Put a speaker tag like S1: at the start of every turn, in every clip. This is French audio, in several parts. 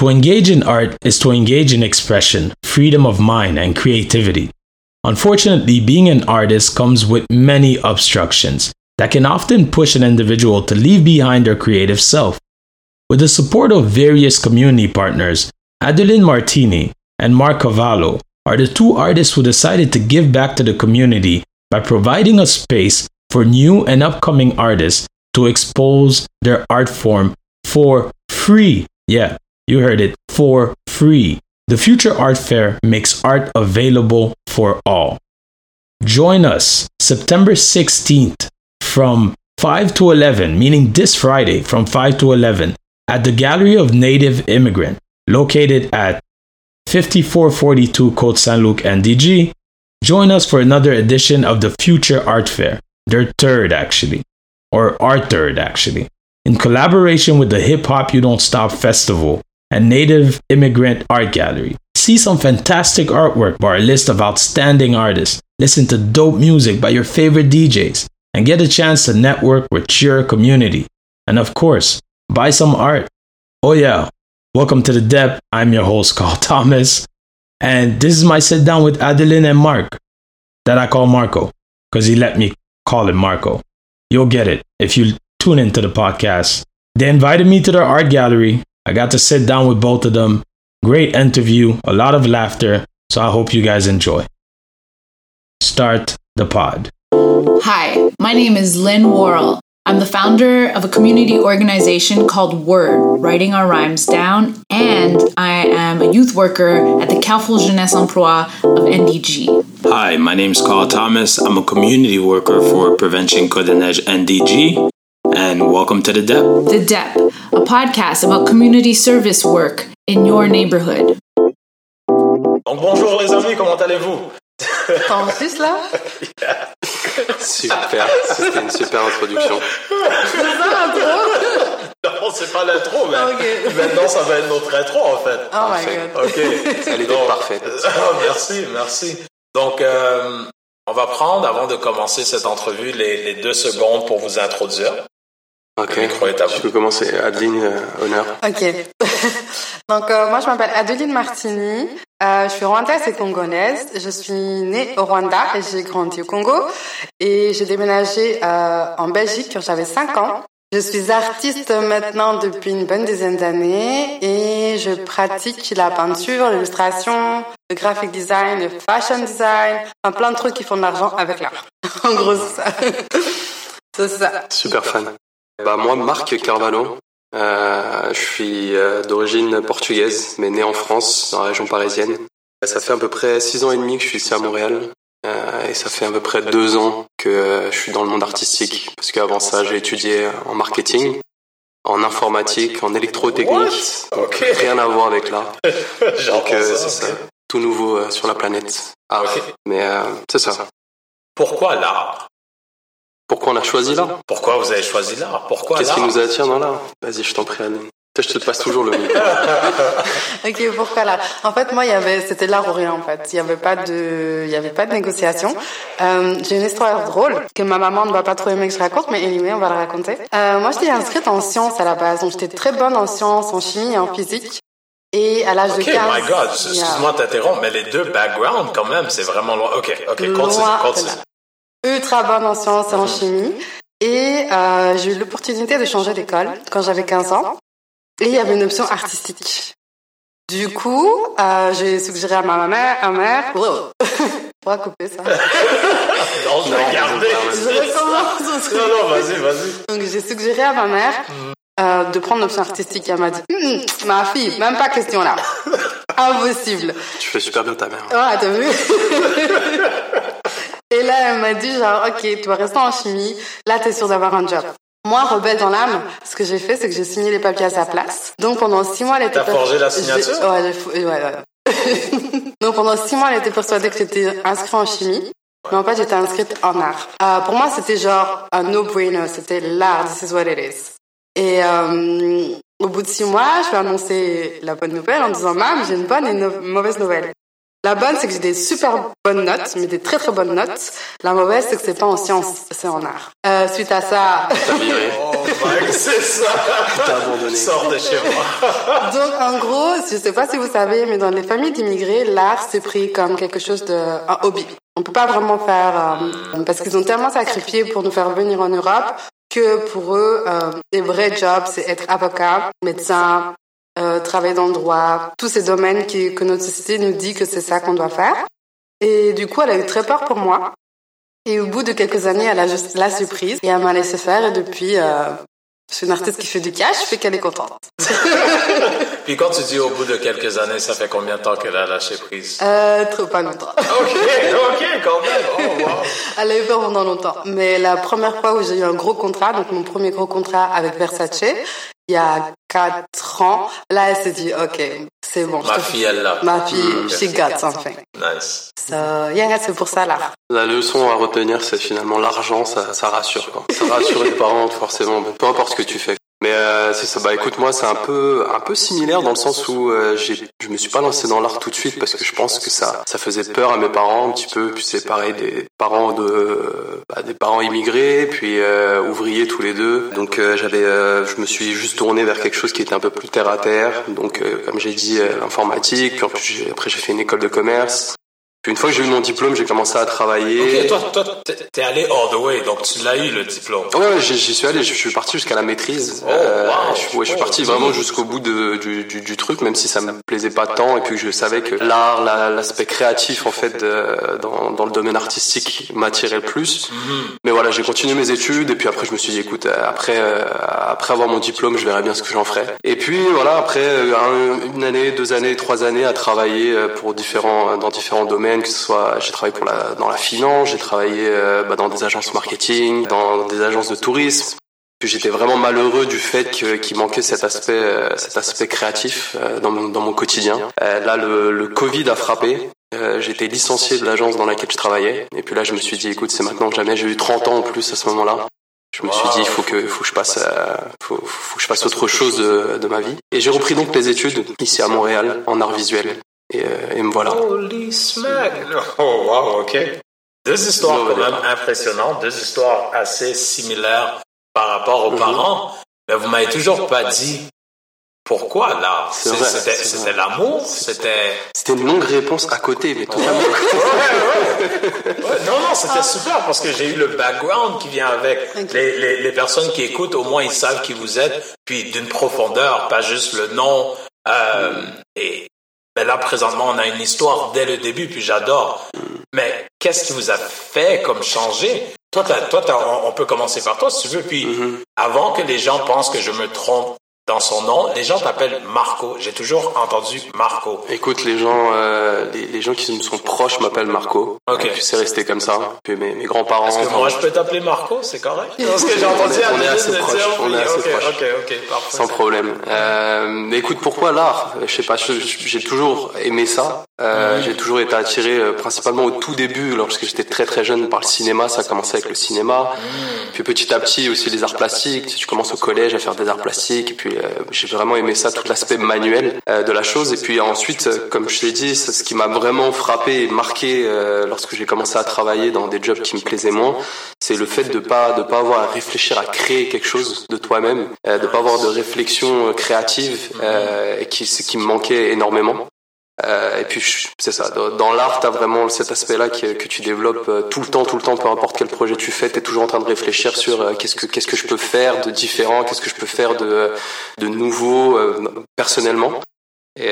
S1: To engage in art is to engage in expression, freedom of mind, and creativity. Unfortunately, being an artist comes with many obstructions that can often push an individual to leave behind their creative self. With the support of various community partners, Adeline Martini and Mark Cavallo are the two artists who decided to give back to the community by providing a space for new and upcoming artists to expose their art form for free. Yeah, you heard it, for free. The Future Art Fair makes art available for all. Join us September 16th from 5 to 11, meaning this Friday from 5 to 11, at the Gallery of Native Immigrant, located at 5442 Côte Saint Luc NDG. Join us for another edition of the Future Art Fair, their third actually, or our third actually, in collaboration with the Hip Hop You Don't Stop Festival and Native Immigrant Art Gallery. See some fantastic artwork by our list of outstanding artists, listen to dope music by your favorite DJs, and get a chance to network with your community. And of course, buy some art. Oh, yeah. Welcome to the Depth. I'm your host, Carl Thomas. And this is my sit down with Adeline and Mark that I call Marco because he let me call him Marco. You'll get it if you tune into the podcast. They invited me to their art gallery. I got to sit down with both of them. Great interview, a lot of laughter. So I hope you guys enjoy. Start the pod.
S2: Hi, my name is Lynn Worrell. I'm the founder of a community organization called Word, Writing Our Rhymes Down, and I am a youth worker at the Carrefour Jeunesse Emploi of NDG.
S1: Hi, my name is Carl Thomas. I'm a community worker for Prevention Codenage NDG, and welcome to The Depth.
S2: The Depth, a podcast about community service work in your neighborhood.
S1: Donc bonjour les amis, comment allez-vous?
S2: En plus là?
S3: Super, c'était une super introduction.
S2: C'est ça l'intro
S1: Non, c'est pas l'intro, mais
S2: Ok.
S1: maintenant ça va être notre intro en fait.
S2: Oh my
S3: Parfait.
S2: god.
S1: Ok.
S3: Elle était parfaite.
S1: ah, merci, merci. Donc, euh, on va prendre, avant de commencer cette entrevue, les, les deux secondes pour vous introduire.
S3: Ok.
S1: Le micro est à vous.
S3: Je peux commencer. Adeline, euh, honneur.
S4: Ok. Donc euh, moi je m'appelle Adeline Martini. Euh, je suis rwandaise et congolaise. Je suis née au Rwanda et j'ai grandi au Congo. Et j'ai déménagé euh, en Belgique quand j'avais 5 ans. Je suis artiste maintenant depuis une bonne dizaine d'années et je pratique la peinture, l'illustration, le graphic design, le fashion design, enfin, plein de trucs qui font de l'argent avec l'art. en gros c'est ça. c'est ça.
S3: Super fan. Bah moi, Marc Carvalho. Euh, je suis euh, d'origine portugaise, mais né en France, dans la région parisienne. Ça fait à peu près six ans et demi que je suis ici à Montréal. Euh, et ça fait à peu près deux ans que euh, je suis dans le monde artistique. Parce qu'avant ça, j'ai étudié en marketing, en informatique, en électrotechnique.
S1: Ok.
S3: Rien à voir avec l'art. Donc euh, c'est ça. Tout nouveau euh, sur la planète. Art.
S1: Ok.
S3: Mais euh, c'est ça.
S1: Pourquoi l'art?
S3: Pourquoi on a choisi l'art
S1: Pourquoi vous avez choisi l'art Pourquoi
S3: Qu'est-ce qui nous attire dans l'art Vas-y, je t'en prie, Anne. Je te passe toujours le micro.
S4: Ok, pourquoi là En fait, moi, il y avait, c'était l'art ou rien en fait. Il y avait pas de, il y avait pas de négociation. Euh, j'ai une histoire drôle que ma maman ne va pas trop aimer que je raconte, mais anyway, on va la raconter. Euh, moi, j'étais inscrite en sciences à la base, donc j'étais très bonne en sciences, en chimie et en physique. Et à l'âge
S1: Ok,
S4: de 15
S1: my God, excuse-moi de t'interrompre, mais les deux backgrounds, quand même, c'est vraiment loin. Ok, ok, continue, continue.
S4: Ultra bonne en sciences et en chimie. Et euh, j'ai eu l'opportunité de changer d'école quand j'avais 15 ans. Et il y avait une option artistique. Du coup, euh, j'ai suggéré à ma mère, à ma mère, wow. Pourra couper ça.
S1: Non, je vais garder.
S4: Je recommence.
S1: Non, non, vas-y, vas-y.
S4: Donc j'ai suggéré à ma mère euh, de prendre l'option artistique. Elle m'a dit, Hum, ma fille, même pas question là. Impossible.
S3: Tu fais super bien ta mère.
S4: Ouais, t'as vu? Et là, elle m'a dit genre, ok, tu vas rester en chimie. Là, t'es sûr d'avoir un job. Moi, rebelle dans l'âme, ce que j'ai fait, c'est que j'ai signé les papiers à sa place. Donc pendant six mois, elle était.
S1: T'as forgé la signature
S4: Ouais. Donc pendant six mois, elle était persuadée que j'étais inscrite en chimie. Mais en fait, j'étais inscrite en art. Euh, pour moi, c'était genre un no-brainer. C'était l'art. This is what it is. Et euh, au bout de six mois, je lui ai annoncé la bonne nouvelle en disant, Mam, j'ai une bonne et une mauvaise nouvelle. La bonne, c'est que j'ai des super bonnes notes, mais des très très bonnes notes. La mauvaise, c'est que c'est pas en sciences, c'est en art. Euh, suite à ça.
S3: T'as viré.
S1: Oh, c'est ça.
S3: T'as abandonné.
S1: Sors de chez moi.
S4: Donc en gros, je sais pas si vous savez, mais dans les familles d'immigrés, l'art c'est pris comme quelque chose de un hobby. On peut pas vraiment faire euh, parce qu'ils ont tellement sacrifié pour nous faire venir en Europe que pour eux, euh, les vrais jobs, c'est être avocat, médecin, euh, travailler dans le droit, tous ces domaines qui, que notre société nous dit que c'est ça qu'on doit faire. Et du coup, elle a eu très peur pour moi. Et au bout de quelques années, elle a juste la surprise et elle m'a laissé faire. Et depuis, euh, je suis une artiste qui fait du cash, je fais qu'elle est contente.
S1: Puis quand tu dis au bout de quelques années, ça fait combien de temps qu'elle a lâché prise?
S4: Euh, trop pas longtemps.
S1: Ok, ok, quand même. Oh, wow.
S4: Elle a eu peur pendant longtemps. Mais la première fois où j'ai eu un gros contrat, donc mon premier gros contrat avec Versace, il y a quatre ans, là, elle s'est dit, OK, c'est bon.
S1: Ma fille, elle l'a.
S4: Ma fille,
S1: Mm,
S4: she got something.
S1: Nice.
S4: So, yeah, c'est pour ça, là.
S3: La leçon à retenir, c'est finalement l'argent, ça, ça rassure. Quoi. Ça rassure les parents, forcément, peu importe ce que tu fais. Mais euh, c'est ça. Bah écoute, moi, c'est un peu un peu similaire dans le sens où euh, j'ai, je me suis pas lancé dans l'art tout de suite parce que je pense que ça ça faisait peur à mes parents un petit peu. Puis c'est pareil des parents de bah, des parents immigrés, puis euh, ouvriers tous les deux. Donc euh, j'avais, euh, je me suis juste tourné vers quelque chose qui était un peu plus terre à terre. Donc euh, comme j'ai dit, l'informatique. Puis en plus, après j'ai fait une école de commerce. Puis une fois que j'ai eu mon diplôme, j'ai commencé à travailler.
S1: Ok, toi, toi, t'es- allé all the way, donc tu l'as eu le diplôme.
S3: Ouais, ouais, j'y suis allé, je suis parti jusqu'à la maîtrise.
S1: Oh, wow.
S3: je, suis- ouais, je suis
S1: Oh,
S3: parti vraiment jusqu'au bout de, du, du, du truc, même si ça me plaisait pas tant, et puis je savais que l'art, la- l'aspect créatif en fait de- dans, dans le domaine artistique m'attirait le plus. Mais voilà, j'ai continué mes études, et puis après je me suis dit, écoute, euh, après euh, après avoir mon diplôme, je verrai bien ce que j'en ferai. Et puis voilà, après euh, un- une année, deux années, trois années à travailler euh, pour différents dans différents domaines, que ce soit j'ai travaillé dans la finance, j'ai travaillé euh, bah, dans des agences marketing, dans des agences de tourisme. J'étais vraiment malheureux du fait qu'il manquait cet aspect euh, cet aspect créatif euh, dans mon quotidien. Là le, Covid a frappé. Euh, été licencié de l'agence dans laquelle je travaillais et puis là je me suis dit écoute c'est maintenant que jamais j'ai eu 30 ans en plus à ce moment-là je me suis dit il faut que je passe fasse autre chose de, de ma vie et j'ai repris donc les études ici à Montréal en art visuel et, euh, et me voilà
S1: Holy smack! Oh, wow, ok. Deux histoires quand même impressionnantes, deux histoires assez similaires par rapport aux
S3: Mhm.
S1: parents, mais vous m'avez toujours pas dit pourquoi
S3: vrai,
S1: C'était l'amour, c'était...
S3: c'était une longue réponse à côté mais totalement
S1: Ouais, non, non, c'était super parce que j'ai eu le background qui vient avec. Les, les, les personnes qui écoutent, au moins, ils savent qui vous êtes, puis d'une profondeur, pas juste le nom. Euh, et ben là, présentement, on a une histoire dès le début, puis j'adore. Mais qu'est-ce qui vous a fait comme changer? Toi, t'as- toi t'as- on, on peut commencer par toi si tu veux, puis avant que les gens pensent que je me trompe dans son nom, les gens t'appellent Marco. J'ai toujours entendu Marco.
S3: Écoute, les gens, euh, les, les gens qui me sont proches m'appellent Marco.
S1: Ok.
S3: Et puis c'est resté comme ça. Puis mes, mes grands-parents.
S1: Est-ce que moi, je peux t'appeler Marco, c'est correct? Parce que j'ai entendu
S3: On est- on est
S1: Adeline
S3: assez proches, on est assez proches.
S1: ok, ok, parfait.
S3: Sans problème. Euh, mais écoute, pourquoi l'art? Je sais pas. J'ai toujours aimé ça. Euh, J'ai toujours été attiré, euh, principalement au tout début, lorsque j'étais très très jeune, par le cinéma. Ça a commencé avec le cinéma. Puis petit à petit aussi les arts plastiques. Tu commences au collège à faire des arts plastiques. Et puis euh, j'ai vraiment aimé ça, tout l'aspect manuel euh, de la chose. Et puis ensuite, euh, comme je l'ai dit, ce qui m'a vraiment frappé et marqué euh, lorsque j'ai commencé à travailler dans des jobs qui me plaisaient moins, c'est le fait de pas de pas avoir à réfléchir à créer quelque chose de toi-même, euh, de pas avoir de réflexion créative, euh, et qui ce qui me manquait énormément. Euh, et puis c'est ça. Dans, l'art, t'as vraiment cet aspect-là que, tu développes euh, tout le temps, tout le temps, peu importe quel projet tu fais, t'es toujours en train de réfléchir sur euh, qu'est-ce que qu'est-ce que je peux faire de différent, qu'est-ce que je peux faire de de nouveau personnellement. Et,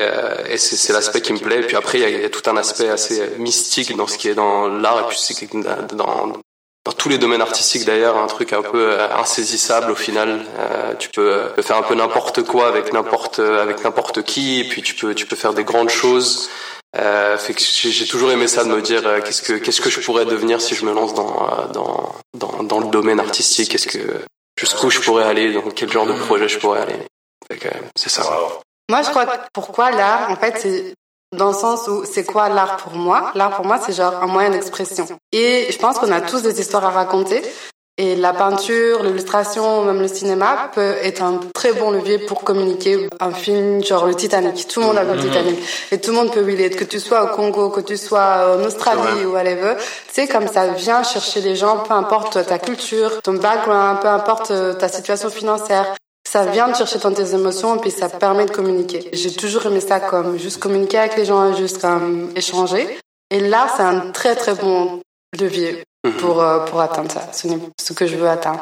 S3: et c'est, l'aspect qui me plaît. Et puis après, il y, a, tout un aspect assez mystique dans ce qui est dans l'art. Et puis c'est dans, dans, tous les domaines artistiques d'ailleurs, un truc un peu euh, insaisissable au final. Euh, tu peux euh, faire un peu n'importe quoi avec n'importe avec n'importe qui. Et puis tu peux tu peux faire des grandes choses. J'ai, toujours aimé ça de me dire qu'est-ce que qu'est-ce que je pourrais devenir si je me lance dans dans dans, dans le domaine artistique? Jusqu'où je pourrais aller, dans quel genre de projet je pourrais aller? C'est ça.
S4: Moi, je crois que pourquoi l'art, en fait, c'est dans le sens où c'est quoi l'art pour moi? L'art pour moi, c'est genre un moyen d'expression. Et je pense qu'on a tous des histoires à raconter. Et la peinture, l'illustration, même le cinéma peut être un très bon levier pour communiquer un film genre le Titanic. Tout le monde a vu le Titanic. Et tout le monde peut relate. Que tu sois au Congo, que tu sois en Australie ou whatever. Tu sais, comme ça vient chercher les gens, peu importe ta culture, ton background, peu importe euh, ta situation financière. Ça vient de chercher dans tes émotions et puis ça permet de communiquer. J'ai toujours aimé ça comme juste communiquer avec les gens, juste comme échanger. Et là, c'est un très très bon levier pour, euh, pour atteindre ça, ce, ce que je veux atteindre.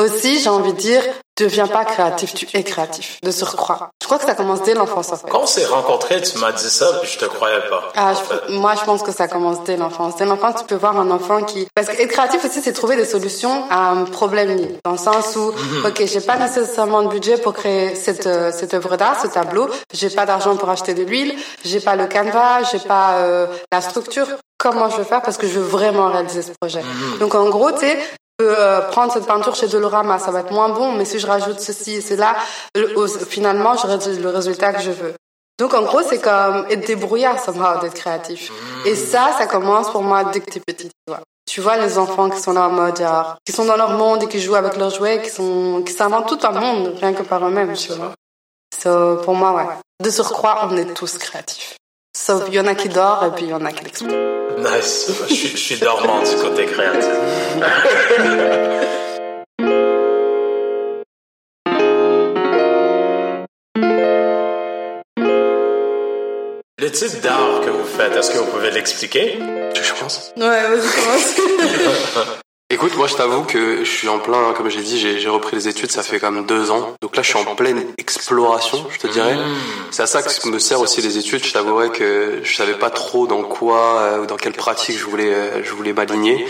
S4: Aussi, j'ai envie de dire, deviens pas créatif, tu es créatif, de surcroît. Je crois que ça commence dès l'enfance, en fait.
S1: Quand on s'est rencontrés, tu m'as dit ça, puis je te croyais pas.
S4: Ah, je, moi, je pense que ça commence dès l'enfance. Dès l'enfance, tu peux voir un enfant qui... Parce que être créatif aussi, c'est trouver des solutions à un problème lié. Dans le sens où,
S1: Mhm.
S4: ok, j'ai pas nécessairement de budget pour créer cette, euh, cette œuvre d'art, ce tableau. J'ai pas d'argent pour acheter de l'huile. J'ai pas le canevas. J'ai pas euh, la structure. Comment je veux faire parce que je veux vraiment réaliser ce projet?
S1: Mhm.
S4: Donc, en gros, tu sais, peux euh, prendre cette peinture chez Dolorama, ça va être moins bon, mais si je rajoute ceci et cela, finalement, j'aurai le résultat que je veux. Donc en gros, c'est comme être débrouillard somehow d'être créatif. Et ça, ça commence pour moi dès que t'es petit. Tu vois. Tu vois les enfants qui sont là en mode genre, qui sont dans leur monde et qui jouent avec leurs jouets, qui sont, qui s'inventent tout un monde rien que par eux-mêmes, tu vois. So, pour moi, ouais. De surcroît, on est tous créatifs. Sauf il y en a qui dorment et puis il y en a qui l'exploitent.
S1: Nice. Je, suis- je suis dormant du côté créatif. Le type d'art que vous faites, est-ce que vous pouvez l'expliquer?
S3: Je pense.
S4: Ouais, vas-y, commence.
S3: Écoute, moi je t'avoue que je suis en plein, comme j'ai dit, j'ai repris les études, ça fait quand même deux ans. Donc là je suis en pleine exploration, je te dirais. C'est à ça que me sert aussi les études. Je t'avouerais que je savais pas trop dans quoi euh, ou dans quelle pratique je voulais, euh, je voulais m'aligner.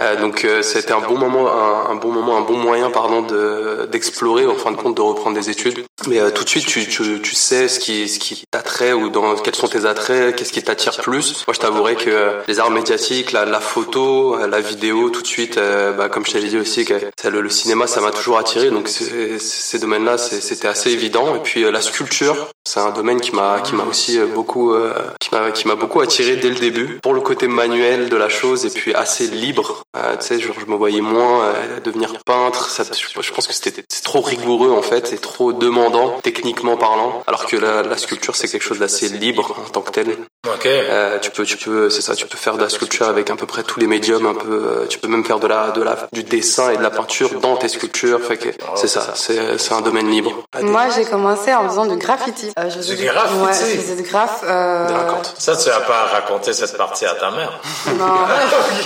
S3: Euh, donc euh, c'était un bon moment, un, un bon moment, un bon moyen, pardon, de d'explorer, en fin de compte, de reprendre des études. Mais euh, tout de suite, tu, tu, tu sais ce qui, ce qui t'attrait ou dans quels sont tes attraits, qu'est-ce qui t'attire plus. Moi, je t'avouerais que les arts médiatiques, la, la photo, la vidéo, tout de suite, euh, bah, comme je t'avais dit aussi, que le, le cinéma, ça m'a toujours attiré. Donc ces domaines-là, c'était assez évident. Et puis euh, la sculpture, c'est un domaine qui m'a qui m'a aussi euh, beaucoup euh, qui m'a qui m'a beaucoup attiré dès le début pour le côté manuel de la chose et puis assez libre. Euh, tu sais, genre, je me voyais moins euh, devenir peintre. Ça, je, je pense que c'était c'est trop rigoureux en fait, c'est trop demandant techniquement parlant. Alors que la, la sculpture, c'est quelque chose d'assez libre en tant que tel.
S1: OK.
S3: Euh, tu peux, tu peux, c'est ça, tu peux faire de la sculpture avec à peu près tous les médiums, un peu. euh, tu peux même faire de la, de la, du dessin et de la peinture dans tes sculptures. Fait que c'est ça, c'est, c'est un domaine libre.
S4: Moi, j'ai commencé en faisant du graffiti. Euh, je faisais
S1: Du graffiti?
S4: Ouais, je faisais. Euh...
S3: Raconte.
S1: Ça, tu vas pas raconter cette partie à ta mère.
S4: Non,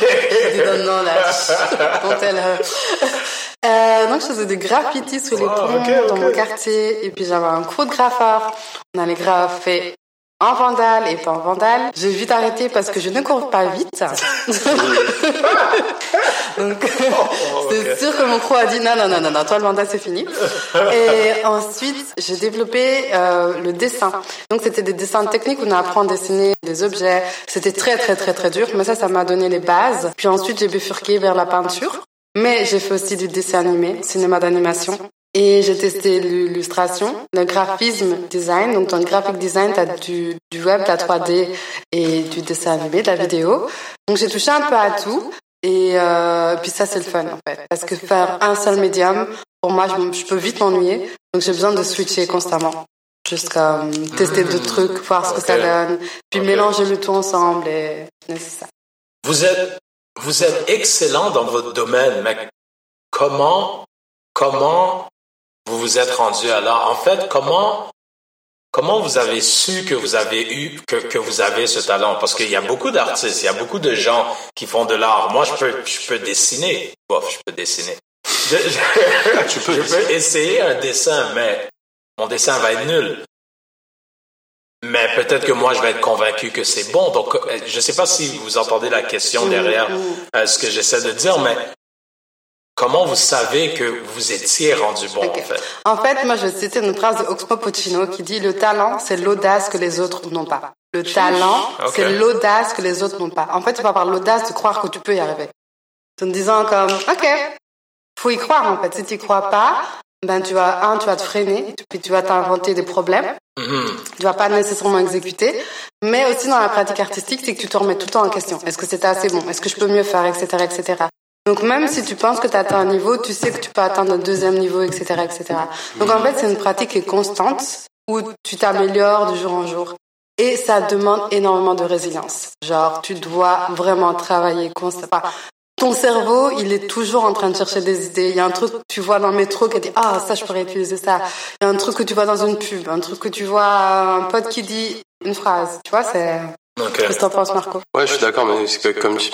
S4: je dis non, non, là. Quand elle, euh, euh, donc, je faisais du graffiti sous les ponts
S1: ok,
S4: dans mon quartier. Et puis, j'avais un cours de graffeur. On allait graffer en vandale et pas en vandale. J'ai vite arrêté parce que je ne cours pas vite. Donc, c'est sûr que mon crew a dit non, non, non, non, non, toi le vandale c'est fini. Et ensuite, j'ai développé euh, le dessin. Donc, c'était des dessins techniques où on apprend à dessiner des objets. C'était très, très, très, très dur. Mais ça, ça m'a donné les bases. Puis ensuite, j'ai bifurqué vers la peinture. Mais j'ai fait aussi du dessin animé, cinéma d'animation. Et j'ai testé l'illustration, le graphisme design. Donc, dans le graphic design, tu as du, du web, de la 3D et du dessin animé, de la vidéo. Donc, j'ai touché un peu à tout. Et euh, puis ça, c'est le fun, en fait. Parce que faire un seul médium, pour moi, je, je peux vite m'ennuyer. Donc, j'ai besoin de switcher constamment. Juste comme tester d'autres trucs, voir ce que ça donne. Puis mélanger le tout ensemble et c'est ça.
S1: Vous êtes, vous êtes excellent dans votre domaine, mais comment, comment vous vous êtes rendu à là? En fait, comment, comment vous avez su que vous avez eu, que, que vous avez ce talent? Parce qu'il y a beaucoup d'artistes, il y a beaucoup de gens qui font de l'art. Moi, je peux, je peux dessiner. Bof, je peux dessiner. Je, je-
S3: Tu peux
S1: je peux essayer un dessin, mais mon dessin va être nul. Mais peut-être que moi, je vais être convaincu que c'est bon. Donc, euh, je ne sais pas si vous entendez la question derrière euh, ce que j'essaie de dire, mais comment vous savez que vous étiez rendu bon, en fait?
S4: En fait, moi, je vais citer une phrase de Oxmo Puccino qui dit Le talent, c'est l'audace que les autres n'ont pas. Le talent, c'est l'audace que les autres n'ont pas. En fait, tu vas avoir l'audace de croire que tu peux y arriver. En te disant comme, OK, faut y croire, en fait. Si tu y crois pas, ben, tu vas, un, tu vas te freiner, puis tu vas t'inventer des problèmes.
S1: Mhm.
S4: Tu vas pas nécessairement exécuter. Mais aussi dans la pratique artistique, c'est que tu te remets tout le temps en question. Est-ce que c'était assez bon? Est-ce que je peux mieux faire? Etc., etc. Donc même si tu penses que tu atteint un niveau, tu sais que tu peux atteindre un deuxième niveau, etc., etc. Donc en fait, c'est une pratique qui est constante où tu t'améliores de jour en jour. Et ça demande énormément de résilience. Genre, tu dois vraiment travailler constamment. Ton cerveau, il est toujours en train de chercher des idées. Il y a un truc que tu vois dans le métro qui dit ah ça je pourrais utiliser ça. Il y a un truc que tu vois dans une pub, un truc que tu vois un pote qui dit une phrase. Tu vois c'est.
S1: Okay.
S4: Qu'est-ce que t'en penses Marco?
S3: Ouais, je suis d'accord, mais c'est que comme tu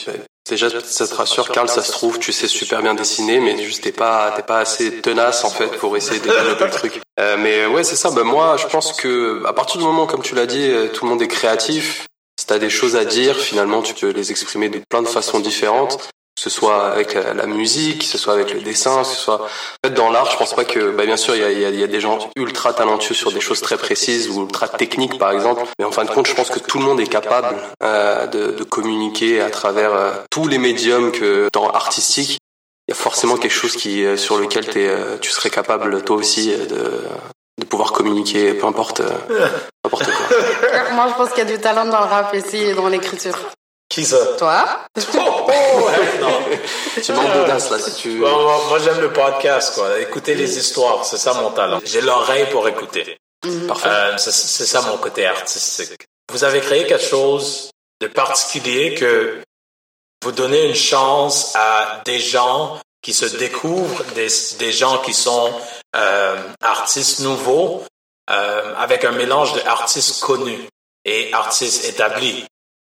S3: déjà ça te rassure, Karl, ça se trouve, tu sais super bien dessiner, mais juste t'es pas t'es pas assez tenace en fait pour essayer de développer le truc. Euh, mais ouais, c'est ça. Ben moi, je pense que à partir du moment, comme tu l'as dit, euh, tout le monde est créatif. Si t'as des choses à dire, finalement, tu peux les exprimer de plein de façons différentes que ce soit avec la, musique, que ce soit avec le dessin, que ce soit en fait, dans l'art. Je pense pas que, bah, bien sûr, il y a, y, a, y a, des gens ultra talentueux sur des choses très précises ou ultra techniques, par exemple. Mais en fin de compte, je pense que tout le monde est capable euh, de, de, communiquer à travers euh, tous les médiums que dans artistique. Il y a forcément quelque chose qui euh, sur lequel es, euh, tu serais capable toi aussi de, de pouvoir communiquer, peu importe, n'importe quoi.
S4: Moi, je pense qu'il y a du talent dans le rap ici et dans l'écriture.
S1: Qui ça
S4: Toi
S1: Oh, oh ouais, non.
S3: tu manques d'audace là si tu.
S1: Bon, moi, moi j'aime le podcast, quoi. Écouter les histoires, c'est ça mon talent. J'ai l'oreille pour écouter.
S3: Mmh. Parfait.
S1: Euh, c'est ça mon côté artistique. Vous avez créé quelque chose de particulier que vous donnez une chance à des gens qui se découvrent, des, des gens qui sont euh, artistes nouveaux, euh, avec un mélange d'artistes connus et artistes établis.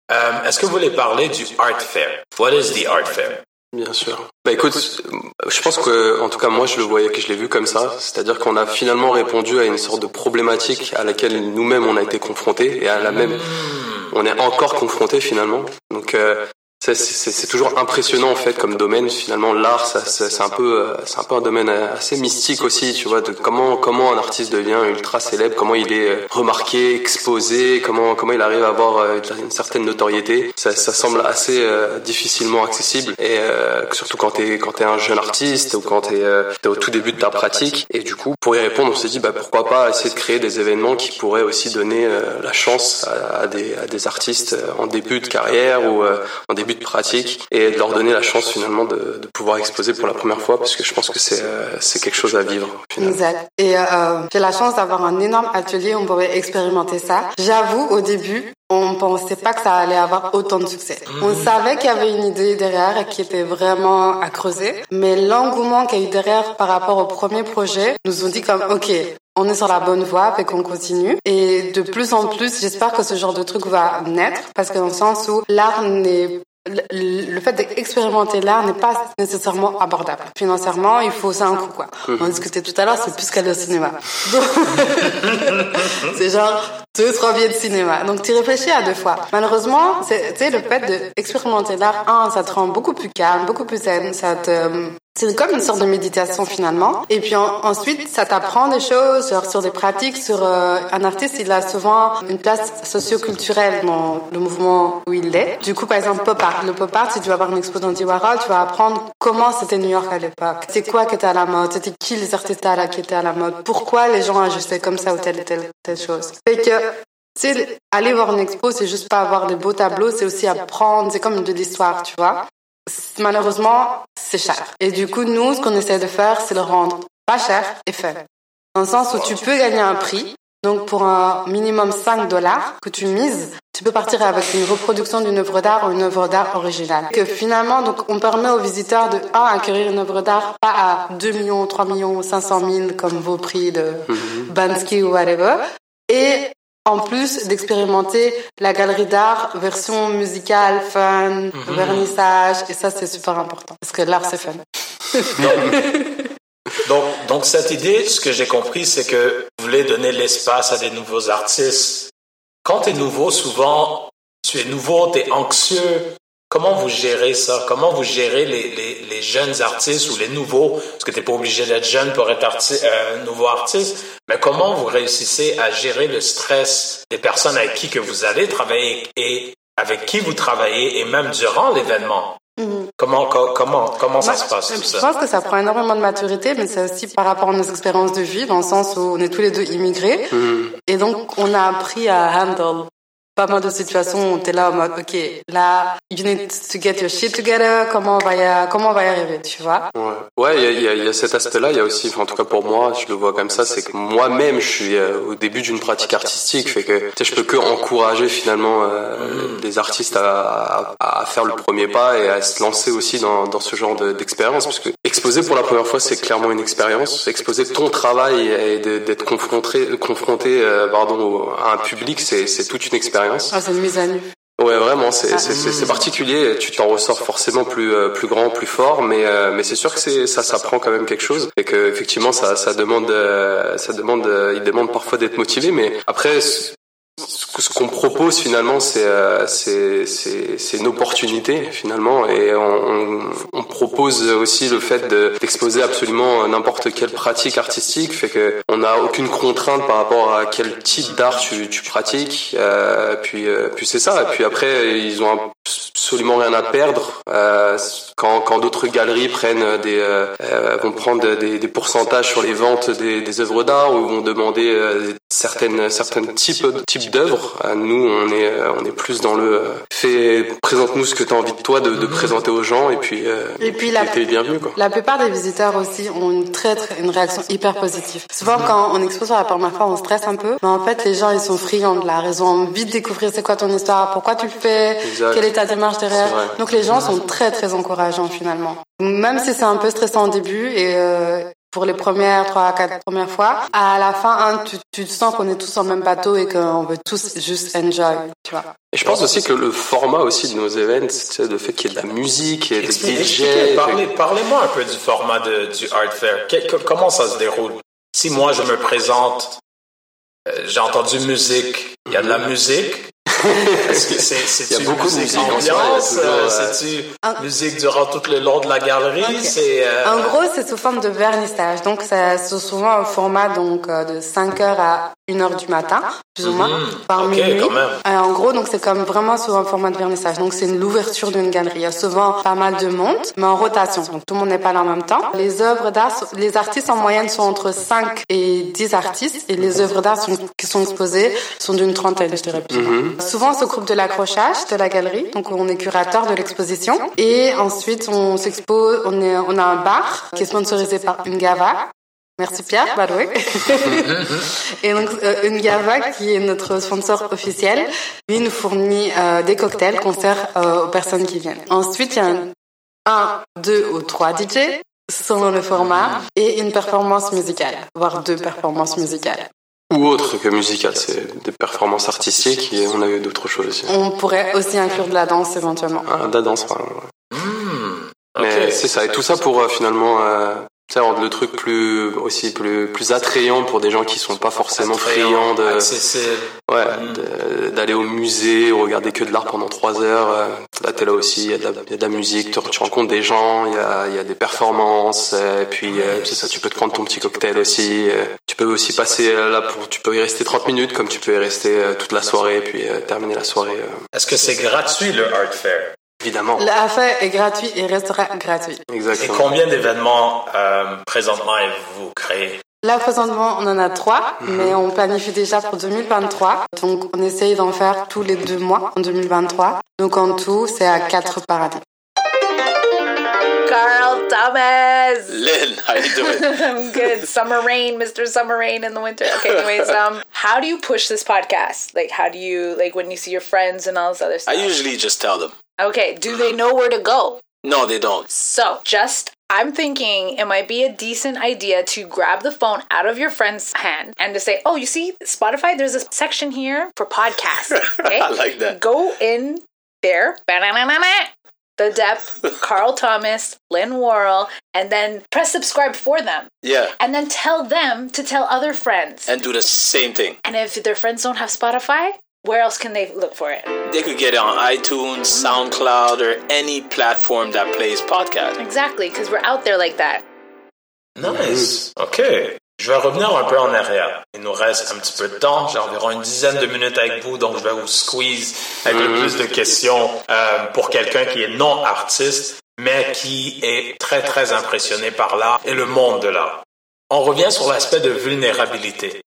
S1: Um, Est-ce que vous voulez parler du Art Fair? What is the Art Fair?
S3: Bien sûr. Bah écoute, je pense que, en tout cas moi je le voyais que je l'ai vu comme ça, c'est-à-dire qu'on a finalement répondu à une sorte de problématique à laquelle nous-mêmes on a été confrontés et à la même, on est encore confrontés finalement. Donc euh, c'est toujours impressionnant en fait comme domaine. Finalement, l'art, c'est un peu, c'est un peu un domaine assez mystique aussi, tu vois, de comment comment un artiste devient ultra célèbre, comment il est remarqué, exposé, comment comment il arrive à avoir une certaine notoriété. Ça, ça semble assez euh, difficilement accessible et euh, surtout quand t'es quand t'es un jeune artiste ou quand t'es euh, es au tout début de ta pratique. Et du coup, pour y répondre, on s'est dit bah pourquoi pas essayer de créer des événements qui pourraient aussi donner la chance à, à, des à des artistes en début de carrière ou en début de pratique et de leur donner la chance finalement de, pouvoir exposer pour la première fois parce que je pense que c'est euh, c'est quelque chose à vivre. Finalement.
S4: Exact. Et euh, j'ai la chance d'avoir un énorme atelier où on pouvait expérimenter ça. J'avoue au début on pensait pas que ça allait avoir autant de succès. On savait qu'il y avait une idée derrière et qui était vraiment à creuser, mais l'engouement qu'il y a eu derrière par rapport au premier projet nous ont dit comme ok, on est sur la bonne voie et qu'on continue. Et de plus en plus, j'espère que ce genre de truc va naître parce que dans le sens où l'art n'est le fait d'expérimenter l'art n'est pas nécessairement abordable. Financièrement, il faut ça un coup, quoi. On discutait tout à l'heure, c'est plus qu'aller au cinéma. c'est genre deux, trois billets de cinéma. Donc, tu réfléchis à deux fois. Malheureusement, c'est, le fait d'expérimenter l'art, un, ça te rend beaucoup plus calme, beaucoup plus zen, ça te, c'est comme une sorte de méditation finalement. Et puis en, ensuite, ça t'apprend des choses genre, sur des pratiques. Sur euh, un artiste, il a souvent une place socioculturelle dans le mouvement où il est. Du coup, par exemple, pop art. Le pop art, si tu vas voir une expo d'Andy Warhol, tu vas apprendre comment c'était New York à l'époque. C'est quoi qui était à la mode? C'était qui les artistes là qui étaient à la mode? Pourquoi les gens ajustaient comme ça ou telle ou telle, telle chose? Fait que sais, aller voir une expo, c'est juste pas avoir des beaux tableaux, c'est aussi apprendre, c'est comme de l'histoire, tu vois? Malheureusement, c'est cher. Et du coup, nous, ce qu'on essaie de faire, c'est le rendre pas cher et fun. Dans le sens où tu peux gagner un prix. Donc, pour un minimum 5 dollars que tu mises, tu peux partir avec une reproduction d'une œuvre d'art ou une œuvre d'art originale. Que finalement, donc, on permet aux visiteurs de, un, acquérir une œuvre d'art pas à 2 millions, 3 millions, 500 000 comme vos prix de Bansky ou whatever. Et en plus d'expérimenter la galerie d'art version musicale, fun, mm -hmm. vernissage, et ça c'est super important parce que l'art c'est fun.
S1: donc, donc cette idée, ce que j'ai compris, c'est que vous voulez donner l'espace à des nouveaux artistes. Quand tu es nouveau, souvent, tu es nouveau, tu es anxieux. Comment vous gérez ça? Comment vous gérez les, les, les jeunes artistes ou les nouveaux? Parce que tu n'es pas obligé d'être jeune pour être arti euh, nouveau artiste. Mais comment vous réussissez à gérer le stress des personnes avec qui que vous allez travailler et avec qui vous travaillez et même durant l'événement? Mm -hmm. Comment, comment, comment ça
S4: Moi,
S1: se passe tout
S4: Je
S1: ça?
S4: pense que ça prend énormément de maturité, mais c'est aussi par rapport à nos expériences de vie, dans le sens où on est tous les deux immigrés.
S3: Mhm.
S4: Et donc, on a appris à handle pas mal de situations où t'es là en mode, ok, là, you need to get your shit together. Comment on va y, comment on va y arriver, tu vois?
S3: Ouais, ouais, il y a, y, a, y a, cet aspect-là. Il y a aussi, en tout cas pour moi, je le vois comme ça, c'est que moi-même, je suis euh, au début d'une pratique artistique, fait que je peux que encourager finalement euh, des artistes à, à, à, faire le premier pas et à se lancer aussi dans, dans ce genre d'expérience, parce que exposer pour la première fois, c'est clairement une expérience. Exposer ton travail et d'être confronté, confronté, euh, pardon, à un public, c'est toute une expérience
S4: ah, c'est une mise à nu.
S3: Ouais, vraiment, c'est ah. particulier. Tu t'en ressors forcément plus euh, plus grand, plus fort, mais euh, mais c'est sûr que c'est ça, ça prend quand même quelque chose et que effectivement ça ça demande euh, ça demande il demande parfois d'être motivé, mais après ce qu'on propose finalement, c'est euh, c'est une opportunité finalement, et on, on, propose aussi le fait d'exposer absolument n'importe quelle pratique artistique, fait que on n'a aucune contrainte par rapport à quel type d'art tu, tu pratiques. Euh, puis euh, puis c'est ça. Et puis après, ils ont absolument rien à perdre euh, quand, quand d'autres galeries prennent des euh, vont prendre des, des, pourcentages sur les ventes des, des œuvres d'art ou vont demander certaines certaines types types d'œuvres nous, on est, euh, on est plus dans le euh, fais, présente-nous ce que tu as envie de toi de, de, présenter aux gens et puis, euh,
S4: et puis la, bienvenue, quoi. la plupart des visiteurs aussi ont une très, très une réaction hyper positive. Souvent, quand on expose pour la première fois, on stresse un peu, mais en fait, les gens, ils sont friands de l'art. Ils ont envie de découvrir c'est quoi ton histoire, pourquoi tu le fais, quelle est ta démarche derrière. Donc, les gens sont très, très encourageants finalement. Même si c'est un peu stressant au début et euh, pour les premières trois, quatre premières fois. À la fin, hein, tu, tu sens qu'on est tous en même bateau et qu'on veut tous juste enjoy, tu vois.
S3: Et je pense aussi que le format aussi de nos événements, c'est le fait qu'il y ait de la musique, et des DJ.
S1: Parlez-moi un peu du format de, du Art Fair. comment ça se déroule? Si moi je me présente, euh, j'ai entendu musique, il y a de la musique, est-ce que c'est, il y a beaucoup de musique ambiance? Euh, c'est-tu musique durant tout le long de la galerie? C'est,
S4: euh... En gros, c'est sous forme de vernissage. Donc, c'est souvent un format donc euh, de 5 heures à 1 heure du matin, plus ou moins, mhm. par minuit. Quand même. Euh, en gros, donc c'est comme vraiment sous un format de vernissage. Donc, c'est l'ouverture d'une galerie. Il y a souvent pas mal de monde, mais en rotation. Donc, tout le monde n'est pas là en même temps. Les œuvres d'art, les artistes en moyenne sont entre 5 et 10 artistes et les œuvres d'art qui sont exposées sont d'une trentaine, je dirais plus. Mhm. Souvent, on s'occupe de l'accrochage de la galerie, donc on est curateur de l'exposition. Et ensuite, on s'expose, on, est, on a un bar qui est sponsorisé par Ungava. Merci Pierre, by the way. et donc euh, Ungava, qui est notre sponsor officiel, lui nous fournit euh, des cocktails qu'on sert euh, aux personnes qui viennent. Ensuite, il y a un, un, deux ou trois DJ selon le format et une performance musicale, voire deux performances musicales.
S3: Ou autre que musical, c'est des performances artistiques et on a eu d'autres choses aussi.
S4: On pourrait aussi inclure de la danse éventuellement.
S3: Ah, de la danse, pardon. Mmh, Mais c'est ça, et tout ça pour euh, finalement euh, ça rend le truc plus aussi plus plus attrayant pour des gens qui sont pas forcément friands de ouais mm. d'aller au musée ou regarder que de l'art pendant trois heures euh, là t'es là aussi il y a de la, y a de la musique tu, tu, rencontres des gens il y a il y a des performances et puis euh, c'est ça tu peux te prendre ton petit cocktail aussi euh, tu peux aussi passer là pour tu peux y rester 30 minutes comme tu peux y rester toute la soirée puis terminer la soirée
S1: est-ce que c'est gratuit le art fair?
S3: Évidemment.
S4: L'affaire est gratuit et restera gratuit.
S1: Exactement. Et combien d'événements euh, présentement avez-vous créé
S4: Là, présentement, on en a trois, mais on planifie déjà pour 2023. Donc, on essaye d'en faire tous les deux mois en 2023. Donc, en tout, c'est à quatre par année.
S2: Carl Thomas.
S1: Lynn, how you doing?
S2: I'm good. Summer rain, Mr. Summer rain in the winter. Okay, anyways, um, how do you push this podcast? Like, how do you like when you see your friends and all this other stuff?
S1: I usually just tell them.
S2: Okay, do they know where to go?
S1: No, they don't.
S2: So, just I'm thinking it might be a decent idea to grab the phone out of your friend's hand and to say, "Oh, you see Spotify? There's a section here for podcasts." Okay,
S1: I like that.
S2: Go in there, the depth, Carl Thomas, Lynn Worrell, and then press subscribe for them.
S1: Yeah.
S2: And then tell them to tell other friends.
S1: And do the same thing.
S2: And if their friends don't have Spotify, where else can they look for it?
S1: They could get it on iTunes, SoundCloud, or any platform that plays podcast.
S2: Exactly, because we're out there like that.
S1: Nice. OK. Je vais revenir un peu en arrière. Il nous reste un petit peu de temps. J'ai environ une dizaine de minutes avec vous, donc je vais vous squeeze avec le plus de questions euh, pour quelqu'un qui est non artiste, mais qui est très très impressionné par l'art et le monde de l'art. On revient sur l'aspect de vulnérabilité.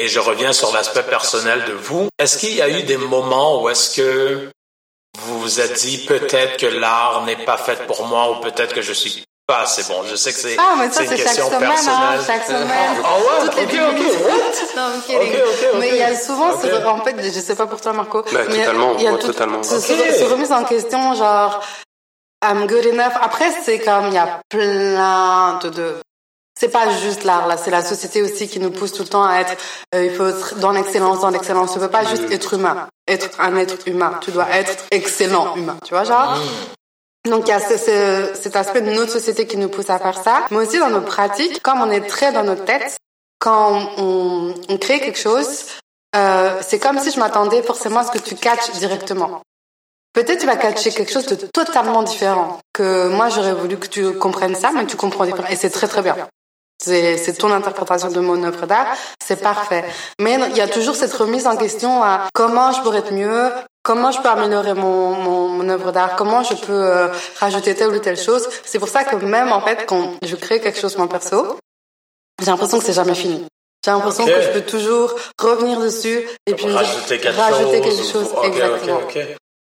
S1: Et je reviens sur l'aspect personnel de vous. Est-ce qu'il y a eu des moments où est-ce que vous vous êtes dit peut-être que l'art n'est pas fait pour moi ou peut-être que je suis pas assez bon? Je sais que c'est
S4: ah, mais ça,
S1: une
S4: c'est
S1: question
S4: chaque semaine, hein,
S1: personnelle.
S4: chaque semaine.
S1: Ah ouais,
S4: Toutes les
S1: ok,
S4: dix
S1: ok,
S4: minutes.
S1: what?
S4: Non, I'm kidding.
S1: Ok, ok, ok.
S4: Mais il y a souvent, ce- en fait, je sais pas pour toi, Marco.
S3: Bah,
S4: mais
S3: totalement,
S4: il y a
S3: moi,
S4: tout-
S3: totalement.
S4: Ce, ce- remise en question, genre, I'm good enough. Après, c'est comme, il y a plein de, de c'est pas juste l'art là, c'est la société aussi qui nous pousse tout le temps à être, euh, il faut être dans l'excellence, dans l'excellence. Tu peux pas juste être humain, être un être humain. Tu dois être excellent humain, tu vois genre? Donc il y a ce- ce- cet aspect de notre société qui nous pousse à faire ça, mais aussi dans nos pratiques, comme on est très dans notre tête, quand on, on crée quelque chose, euh, c'est comme si je m'attendais forcément à ce que tu catches directement. Peut-être tu vas catcher quelque chose de totalement différent, que moi j'aurais voulu que tu comprennes ça, mais tu comprends différemment, et c'est très très bien. C'est c'est ton interprétation de mon œuvre d'art, c'est parfait. Mais il y a toujours cette remise en question à comment je pourrais être mieux, comment je peux améliorer mon, mon, mon œuvre d'art, comment je peux euh, rajouter telle ou telle chose. C'est pour ça que même en fait quand je crée quelque chose mon perso, j'ai l'impression que c'est jamais fini. J'ai l'impression que je peux toujours revenir dessus et puis
S1: Rajouter quelque
S4: rajouter
S1: chose.
S4: quelque chose. exactement.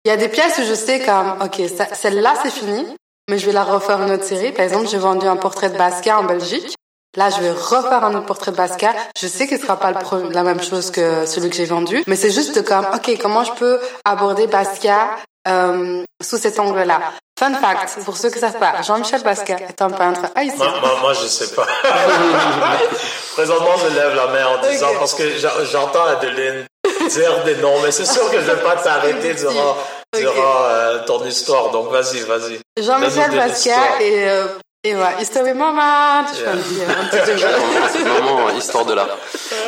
S4: Il y a des pièces où je sais comme, ok, celle-là c'est fini, mais je vais la refaire une autre série. Par exemple, j'ai vendu un portrait de Basquiat en Belgique. Là, je vais refaire un autre portrait de Basquiat. Je sais que ce sera pas le la même chose que celui que j'ai vendu, mais c'est juste comme, ok, comment je peux aborder Basquiat euh, sous cet angle-là? Fun fact, pour ceux qui savent pas, Jean-Michel Basquiat est un peintre haïtien.
S1: Moi, moi, moi, je sais pas. Présentement, je lève la main en disant parce que j'en- j'entends Adeline dire des noms, mais c'est sûr que je vais pas t'arrêter durant, durant euh, ton histoire. Donc, vas-y, vas-y.
S4: Jean-Michel Basquiat et, euh, et ouais, History Moment. Je un petit, un petit jeu.
S3: C'est vraiment histoire de l'art.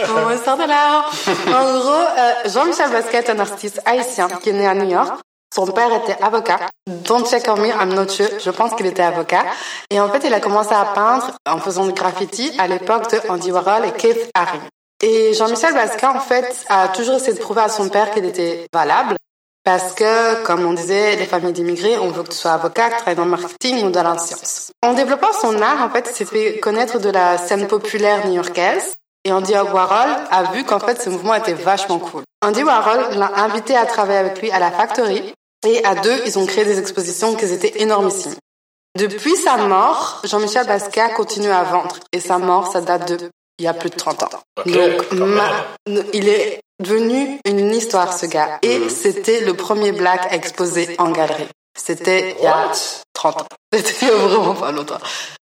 S4: Sortir de là. En gros, euh, Jean-Michel Basquiat est un artiste haïtien qui est né à New York. Son père était avocat. Don't check on me, I'm not sure. Je pense qu'il était avocat. Et en fait, il a commencé à peindre en faisant du graffiti à l'époque de Andy Warhol et Keith Haring. Et Jean-Michel Basquiat, en fait, a toujours essayé de prouver à son père qu'il était valable. Parce que, comme on disait, les familles d'immigrés, on veut que tu sois avocat, que tu travailles dans le marketing ou dans la science. En développant son art, en fait, il s'est fait connaître de la scène populaire new-yorkaise. Et Andy Warhol a vu qu'en fait, ce mouvement était vachement cool. Andy Warhol l'a invité à travailler avec lui à la Factory. Et à deux, ils ont créé des expositions qui étaient énormissimes. Depuis sa mort, Jean-Michel Basquiat continue à vendre. Et sa mort, ça date de il y a plus de 30 ans. Donc, ma- il est devenu une histoire, ce gars. Et c'était le premier black à exposer en galerie. C'était il y a
S1: What?
S4: 30 ans. C'était vraiment pas longtemps.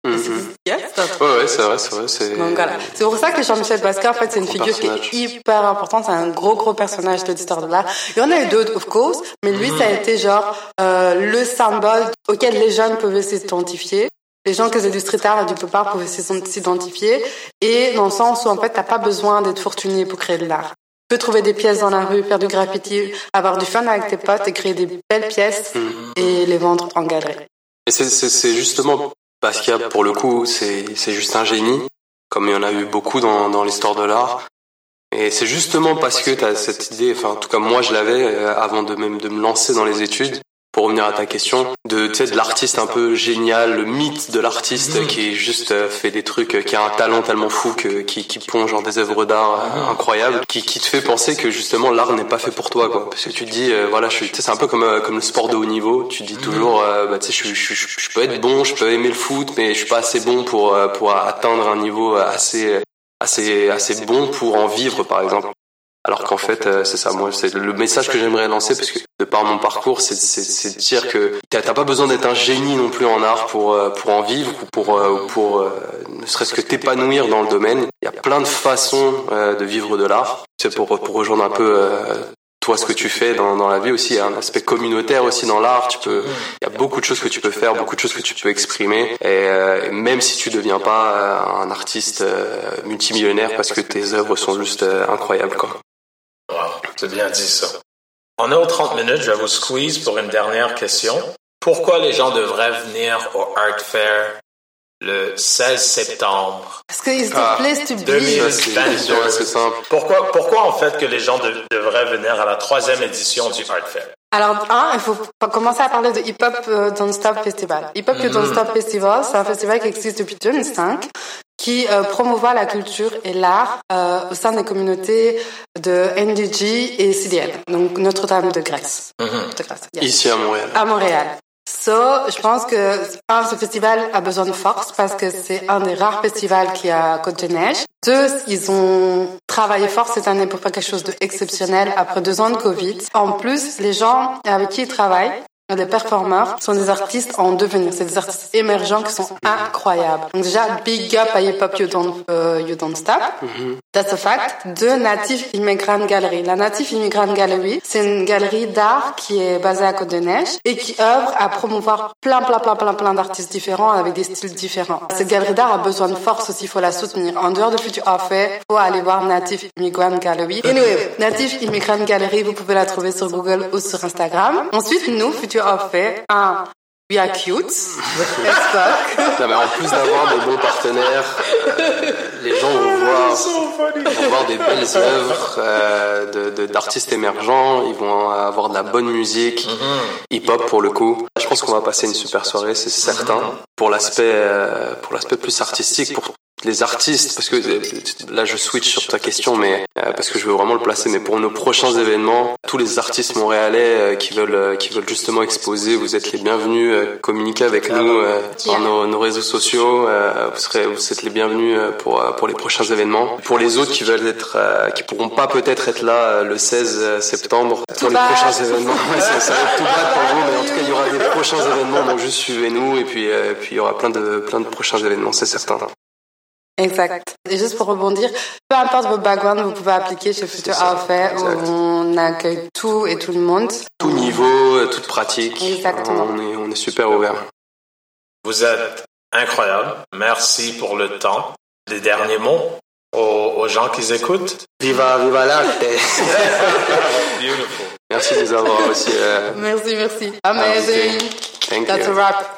S3: Mhm.
S4: Yes, ça.
S3: Ouais, ouais, c'est vrai, c'est vrai. C'est
S4: voilà. Pour ça que Jean-Michel Basquiat, en fait, c'est une figure qui est hyper importante. C'est un gros, gros personnage de l'histoire de l'art. Il y en a eu d'autres, of course, mais lui, ça a été genre euh, le symbole auquel les jeunes pouvaient s'identifier. Les gens qui faisaient du street art et du pop art pouvaient s'identifier. Et dans le sens où, en fait, t'as pas besoin d'être fortuné pour créer de l'art. Tu peux trouver des pièces dans la rue, faire du graffiti, avoir du fun avec tes potes et créer des belles pièces et les vendre en galerie.
S3: Et c'est, justement parce qu'il y a, pour le coup, c'est, c'est juste un génie, comme il y en a eu beaucoup dans, dans l'histoire de l'art. Et c'est justement parce que tu as cette idée, enfin en tout cas moi je l'avais euh, avant de même de me lancer dans les études, pour revenir à ta question, de tu sais de l'artiste un peu génial, le mythe de l'artiste qui est juste euh, fait des trucs, euh, qui a un talent tellement fou que qui, qui pond genre des œuvres d'art euh, incroyables, qui, qui te fait penser que justement l'art n'est pas fait pour toi quoi, parce que tu te dis euh, voilà c'est un peu comme euh, comme le sport de haut niveau, tu te dis toujours euh, bah tu sais je, je, je, je peux être bon, je peux aimer le foot, mais je suis pas assez bon pour pour atteindre un niveau assez assez assez bon pour en vivre par exemple. Alors qu'en fait, euh, c'est ça, moi, c'est le message que j'aimerais lancer, parce que de par mon parcours, c'est c'est- de dire que t'as t'as pas besoin d'être un génie non plus en art pour euh, pour en vivre ou pour euh, ou pour euh, ne serait-ce que t'épanouir dans le domaine. Il y a plein de façons de vivre de l'art. C'est pour pour rejoindre un peu toi ce que tu fais dans dans la vie aussi. Il y a un aspect communautaire aussi dans l'art. Tu peux, il y a beaucoup de choses que tu peux faire, beaucoup de choses que tu peux exprimer. Et, euh, même si tu deviens pas un artiste euh, multimillionnaire parce que tes œuvres sont juste incroyables quoi.
S1: C'est bien dit ça. On est aux 30 minutes, je vais vous squeeze pour une dernière question. Pourquoi les gens devraient venir au Art Fair le 16 septembre?
S4: Parce que it's the place to be.
S1: 2000.
S3: Ça, c'est une question assez simple.
S1: Pourquoi, pourquoi en fait que les gens de- devraient venir à la troisième édition du Art Fair?
S4: Alors, un, il faut commencer à parler de Hip Hop euh, Don't Stop Festival. Hip Hop
S1: Mhm.
S4: Don't Stop Festival, c'est un festival qui existe depuis 2005. Qui euh, promouvoit la culture et l'art euh, au sein des communautés de NDG et CDL, donc Notre-Dame de Grèce.
S1: Mhm.
S4: De Grèce, yes.
S3: Ici à Montréal.
S4: À Montréal. So, je pense que un, ce festival a besoin de force parce que c'est un des rares festivals qui a Côte de Neige. Deux, ils ont travaillé fort cette année pour faire quelque chose d'exceptionnel après deux ans de Covid. En plus, les gens avec qui ils travaillent, les performeurs, sont des artistes en devenir. C'est des artistes émergents qui sont incroyables. Donc déjà, big up à Hip Hop You Don't, euh, you don't Stop. That's a fact. Deux, Native Immigrant Gallery. La Native Immigrant Gallery, c'est une galerie d'art qui est basée à Côte-de-Neige et qui œuvre à promouvoir plein, plein, plein, plein, plein d'artistes différents avec des styles différents. Cette galerie d'art a besoin de force aussi, il faut la soutenir. En dehors de Future Affair, faut aller voir Native Immigrant Gallery. Anyway, Native Immigrant Gallery, vous pouvez la trouver sur Google ou sur Instagram. Ensuite, nous, Future Affair, un, we are cute, as fuck.
S3: Non, mais en plus d'avoir des bons partenaires, euh, les gens vont voir, vont voir des belles œuvres euh, de- de- d'artistes émergents. Ils vont avoir de la bonne musique, hip-hop pour le coup. Je pense qu'on va passer une super soirée, c'est certain. Pour l'aspect, euh, pour l'aspect plus artistique, pour les artistes, parce que euh, là je switch sur ta question, mais euh, parce que je veux vraiment le placer. Mais pour nos prochains événements, tous les artistes montréalais euh, qui veulent, euh, qui veulent justement exposer, vous êtes les bienvenus. euh, communiquer avec nous euh, par nos, nos réseaux sociaux. euh, vous serez, vous êtes les bienvenus euh, pour euh, pour les prochains événements. Pour les autres qui veulent être, euh, qui pourront pas peut-être être là euh, le 16 septembre pour les prochains événements. Ouais, ça, ça va être tout bad pour vous, mais en tout cas il y aura des prochains événements. Donc juste suivez-nous et puis euh, puis il y aura plein de plein de prochains événements, c'est certain.
S4: Exact. Et juste pour rebondir, peu importe votre background, vous pouvez appliquer chez Future où
S3: exact.
S4: on accueille tout et tout le monde.
S3: Tout niveau, euh, toute pratique.
S4: Exactement.
S3: On est on est super ouvert.
S1: Vous êtes incroyable. Merci pour le temps. Les derniers mots aux, aux gens qui écoutent.
S3: Viva viva l'arte.
S1: Beautiful.
S3: Merci de nous avoir aussi. euh,
S4: Merci, merci. Amazing.
S3: Thank
S4: That's
S3: you.
S4: a wrap.